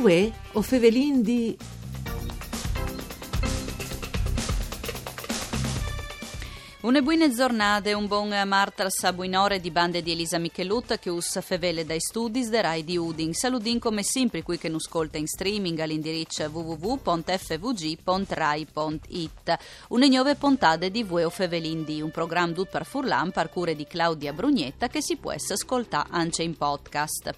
Uè, o fevelin di... Une buone giornate, un buon martel sabuinore di bande di Elisa Michelut che us fevele dai studi de Rai di Udin. Saludin come sempre qui che nu ascolta in streaming all'indirizzo www.fvg.rai.it. Une nuove puntate di Vueo Fevelin di, un programma tut per Furlan par cure di Claudia Brugnetta che si può ascoltare anche in podcast.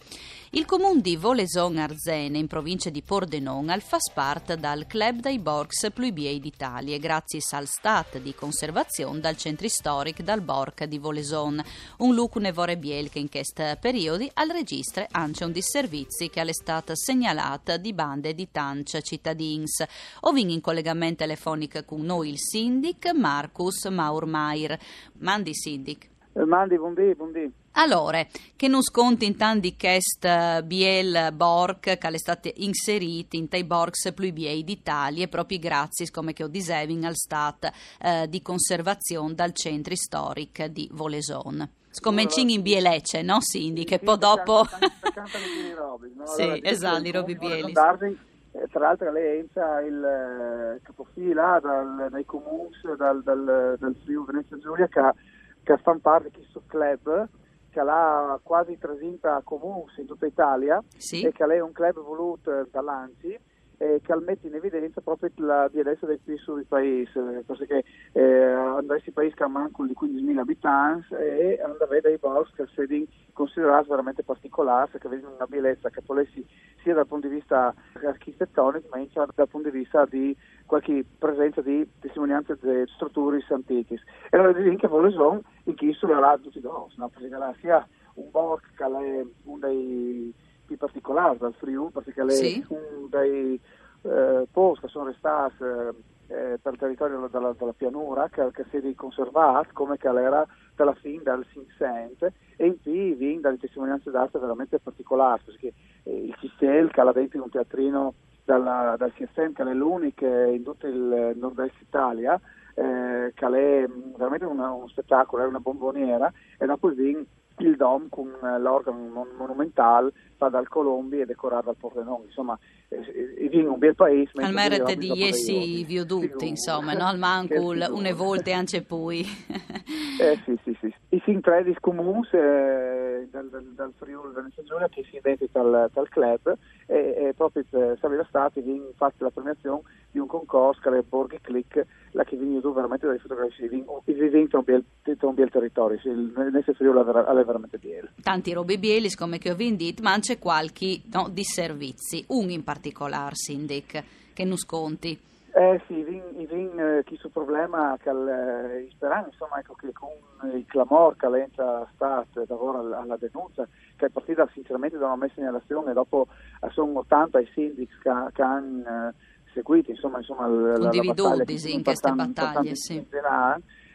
Il comune di Voleson Arzene, in provincia di Pordenone, fa parte dal Club dei Borgs Pluibiei d'Italia, grazie al stat di conservazione dal centro storico dal Borg di Voleson. Un luco nevore biel che in questo periodo al registre anche un disservizi che è stato segnalato di bande di Tanch cittadins. Ovin in collegamento telefonico con noi il sindic Marcus Maurmair. Mandi sindic. Eh, mandi, buondì, buondì. Allora, che non sconti in tanti chest uh, Biel Borg che è state inseriti in tai Borgs Pluibiei d'Italia proprio grazie, come che ho diseving al stat uh, di conservazione dal centro storico di Voleson. Scommencin in Bielecce, no Cindy? Che poi dopo... Sì, esatto, i Robi Bieli. Eh, tra l'altro lei entra il eh, capofila dal, dai comuni dal, dal, dal Friuli Venezia Giulia che, di questo club che ha quasi 300 comuni in tutta Italia sì. e che è un club voluto dall'ANCI e che mette in evidenza proprio la diretta del PIL del paese, perché eh, andrà in paese che manco di 15.000 abitanti e andrà a vedere i boschi che sono considerati veramente particolari, che vedono una bellezza che polessi sia dal punto di vista architettonico ma anche dal punto di vista di qualche presenza di testimonianze di strutture antiche. E allora dicono che Voleson in chi sulla tutti i dos, no? perché sia un bosco che è uno dei più particolari dal Friuli, perché è sì. uno dei eh, posti che sono restati eh, per il territorio della, della pianura, che, che si è conservato come che era dalla fine del Sinsent e in più viene dalle testimonianze d'arte veramente particolari, perché eh, il Cistel che ha dentro un teatrino dalla, dal CSM, che è l'unico in tutto il nord-est Italia, eh, che è veramente una, uno spettacolo, è una bomboniera, e dopo viene il DOM con l'organo mon- monumentale fa dal Colombi e decorato dal Pordenone, insomma, eh, viene un bel paese. Al merito di essi viadotti, insomma, no? al Mancul, une volte anche poi. eh sì, sì, sì. I fin tre di comuni eh, dal, dal, dal Friuli Venezia Giulia che si identificano dal, dal club e, e proprio eh, Stati viene fatta la premiazione di un concorso che è Borghi Click, la che viene veramente dalle fotografie, viene un bel, un bel territorio, Venezia Friuli è veramente biel. Tanti robe bielis come che ho detto, ma c'è qualche no, di servizi, un in particolare, Sindic, che non sconti. Eh sì, vin, vin eh, chi su problema che eh, sperano insomma ecco che con il clamor che l'entra Stato lavora alla, alla denuncia che è partita sinceramente da una messa in relazione dopo eh, sono 80 i sindici che, che hanno eh, seguito insomma, insomma la, la battaglia che in queste battaglie sì.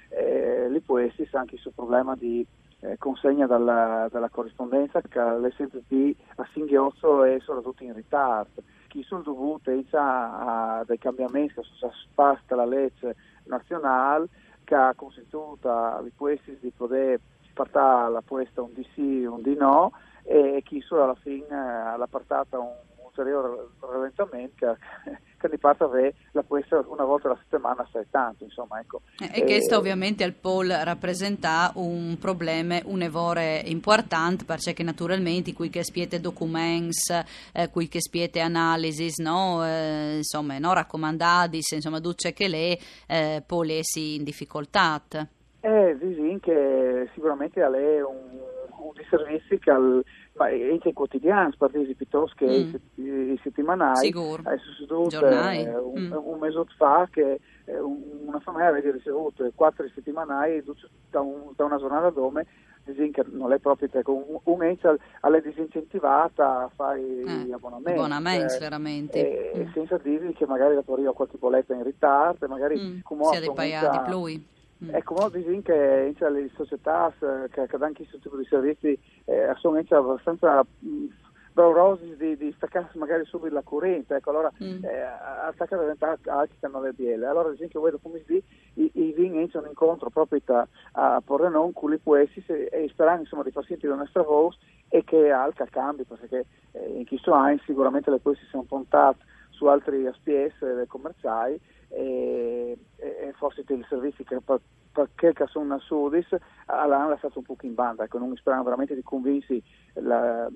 eh, lì può esserci anche il problema di eh, consegna dalla, dalla, corrispondenza che l'STP a singhiozzo è soprattutto in ritardo chi sono dovute a, a dei cambiamenti che sono spasta la legge nazionale che ha consentito ai questi di poter partare la questa un di sì un di no e chi solo alla fine ha portato un ulteriore rallentamento che, di parte avere la questa una volta alla settimana sai tanto insomma ecco. E, questo ovviamente al Pol rappresenta un problema un evore importante perché naturalmente qui che spiete documents eh, qui che spiete analisi no? Eh, insomma no raccomandati insomma duce che lei eh, polesi in difficoltà. Eh, sì, che sicuramente a lei un, un di servizi che al ma anche quotidiani, partiti piuttosto che mm. i, settimanali. Sicuro. È succeduto eh, un, mm. un mese fa che eh, una famiglia aveva ricevuto quattro settimanali da, un, da una giornata dove che non è proprio perché un, un ente è disincentivata a fare eh, abbonamenti. Abbonamenti, eh, veramente. mm. Senza dirgli che magari dopo arriva qualche bolletta in ritardo, magari mm. come sia di pagare di più. Mm. Ecco, mo dicono che le società che, che danno questo tipo di servizi eh, sono abbastanza braurosi di, di staccarsi magari subito la corrente, ecco, allora mm. eh, attaccare diventare altri le biele. Allora, ad esempio, vedo come si dice, i, vini iniziano un incontro proprio a, a porre non con i questi e sperando insomma di far sentire la nostra voce e che alca cambi, perché eh, in questo anno sicuramente le questi sono puntate su altri SPS commerciali e, e, forse i servizi che perché sono a Sudis l'hanno lasciato un po' in banda, ecco, non mi sperano veramente di convinci la,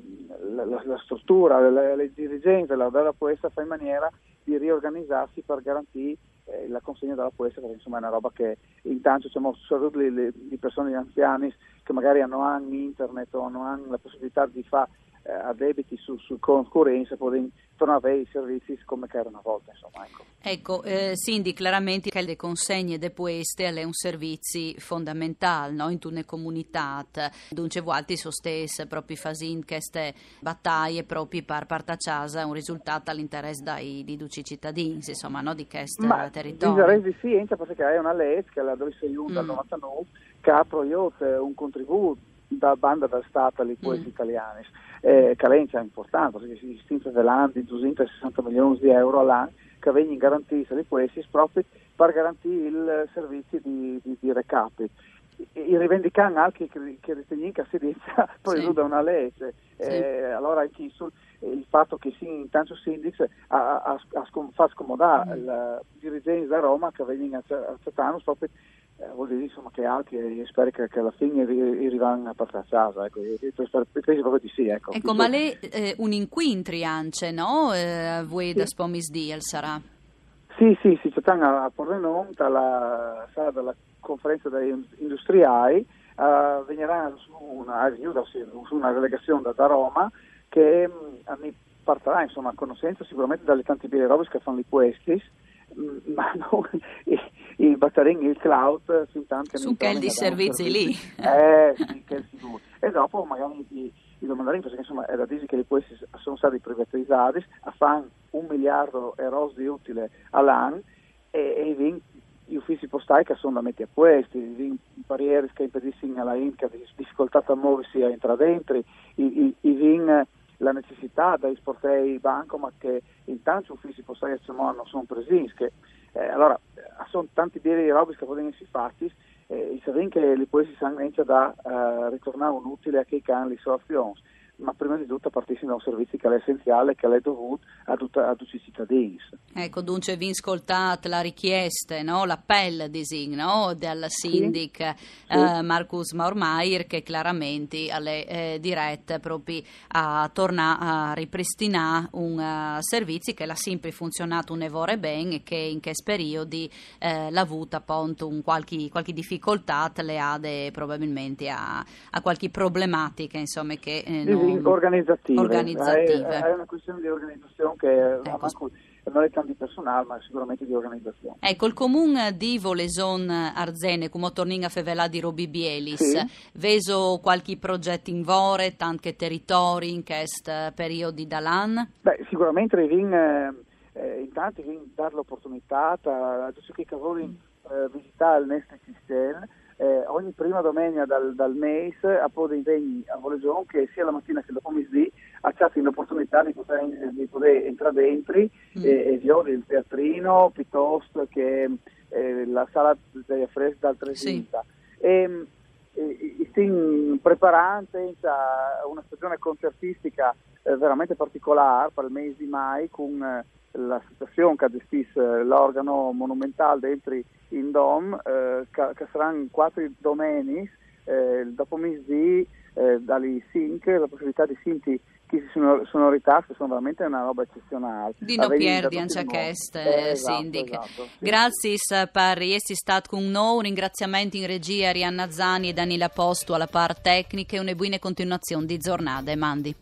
la, la, la struttura, le, dirigenze, la della Poesta fa in maniera di riorganizzarsi per garantire eh, la consegna della Poesta, perché insomma è una roba che intanto diciamo, soprattutto di persone anziane che magari hanno anche internet o hanno la possibilità di fare eh, a debiti su, su concorrenza, poter tornare a avere i servizi come erano una volta. Insomma, ecco, ecco eh, Cindy, chiaramente che le consegne depueste è un servizio fondamentale no? in tutte le comunità. Dunque, Vualti sostesse proprio fasin queste battaglie proprio per partacciasa un risultato all'interesse dei, di tutti i cittadini, insomma, no? di questo territorio. Ma di scienza perché è una legge che è la 261 mm. del 99 che ha prodotto un contributo da banda da Stato alle poesi mm. italiane eh, carenza importante, perché si distingue dall'anno 260 milioni di euro all'anno che vengono garantiti alle poesi proprio per garantire il servizio di, di, di recapito. I rivendicano anche che, che si dice poi sì. da una legge. Sì. Eh, allora anche sul, il fatto che si intanto Sindix a, a, a, scom- fa scomodare mm. la dirigenza da Roma che vengono a Cetanus proprio eh, vuol dire insomma, che altri spero che, che alla fine arrivano a partire a casa ecco, penso proprio di sì ecco, ecco ma lei eh, un inquintri anche no? Eh, voi sì. da Spomis Deal sarà? sì sì sì c'è a Pordenone dalla sala della conferenza degli industriali uh, venirà su una, su una delegazione da, Roma che um, mi partirà insomma a conoscenza sicuramente dalle tante belle robe che fanno i questi ma non il batterini, il cloud, fin tanto Su che di servizi lì. Eh, sì, che sicuro. E dopo magari i, i domandarini, perché insomma è da dire che questi sono stati privatizzati, a fare un miliardo di euro di utile all'anno e, e gli uffici postali che sono da mettere a questi, i barriere che impediscono alla INCA di difficoltà a muoversi a entrare dentro, i, i, i la necessità da esportare i bancomat che in tanti uffici postali non sono presenti, che eh, allora, sono tanti beni robe che possono essere fatti eh, e sapete che le poesi sanno da uh, ritornare un utile a chi ha le sue ma prima di tutto partissimo da un servizio che è essenziale, che è dovuto a, tutta, a, tutti i cittadini. Ecco, dunque vi ascoltate la richiesta, no? l'appello di no? del sindic sì, eh, sì. Marcus Maurmaier che chiaramente è eh, dirette proprio a tornare a ripristinare un uh, servizio che l'ha sempre funzionato un evore bene e che in che periodi eh, l'ha avuto appunto un qualche, qualche difficoltà le ha probabilmente a, a, qualche problematica insomma che eh, non organizzative. organizzative. È, è, una questione di organizzazione che ecco. non è tanto di personale, ma sicuramente di organizzazione. Ecco, il comune di Voleson Arzene, come tornin a Fevelà di Robi Bielis, sì. veso qualche progetto in vore, tanti territori in questo periodo dall'anno? Beh, sicuramente Rivin, eh, eh, intanto Rivin dare l'opportunità a tutti i che vogliono eh, visitare il nostro sistema eh, ogni prima domenica dal, dal mese a Pode Impegni a Volegion che sia la mattina che dopo mezzì accatti l'opportunità di poter, di poter entrare dentro mm. e, e violi il teatrino piuttosto che eh, la sala degli affreschi dal Tresinta. Sì. E, e, stiamo preparando una stagione concertistica eh, veramente particolare per il mese di mai con eh, l'associazione che gestisce l'organo monumentale dentro in Dom, eh, che, che, saranno quattro domenici, eh, dopo mesi eh, dalle sync, la possibilità di senti che sono, sonorità che sono veramente una roba eccezionale. Di non perdi anche eh, esatto, Sindic. Esatto, sì. Grazie per essere stato con noi, un ringraziamento in regia a Rianna Zani e Daniela Posto alla parte tecnica e una buona continuazione di giornata. Mandi.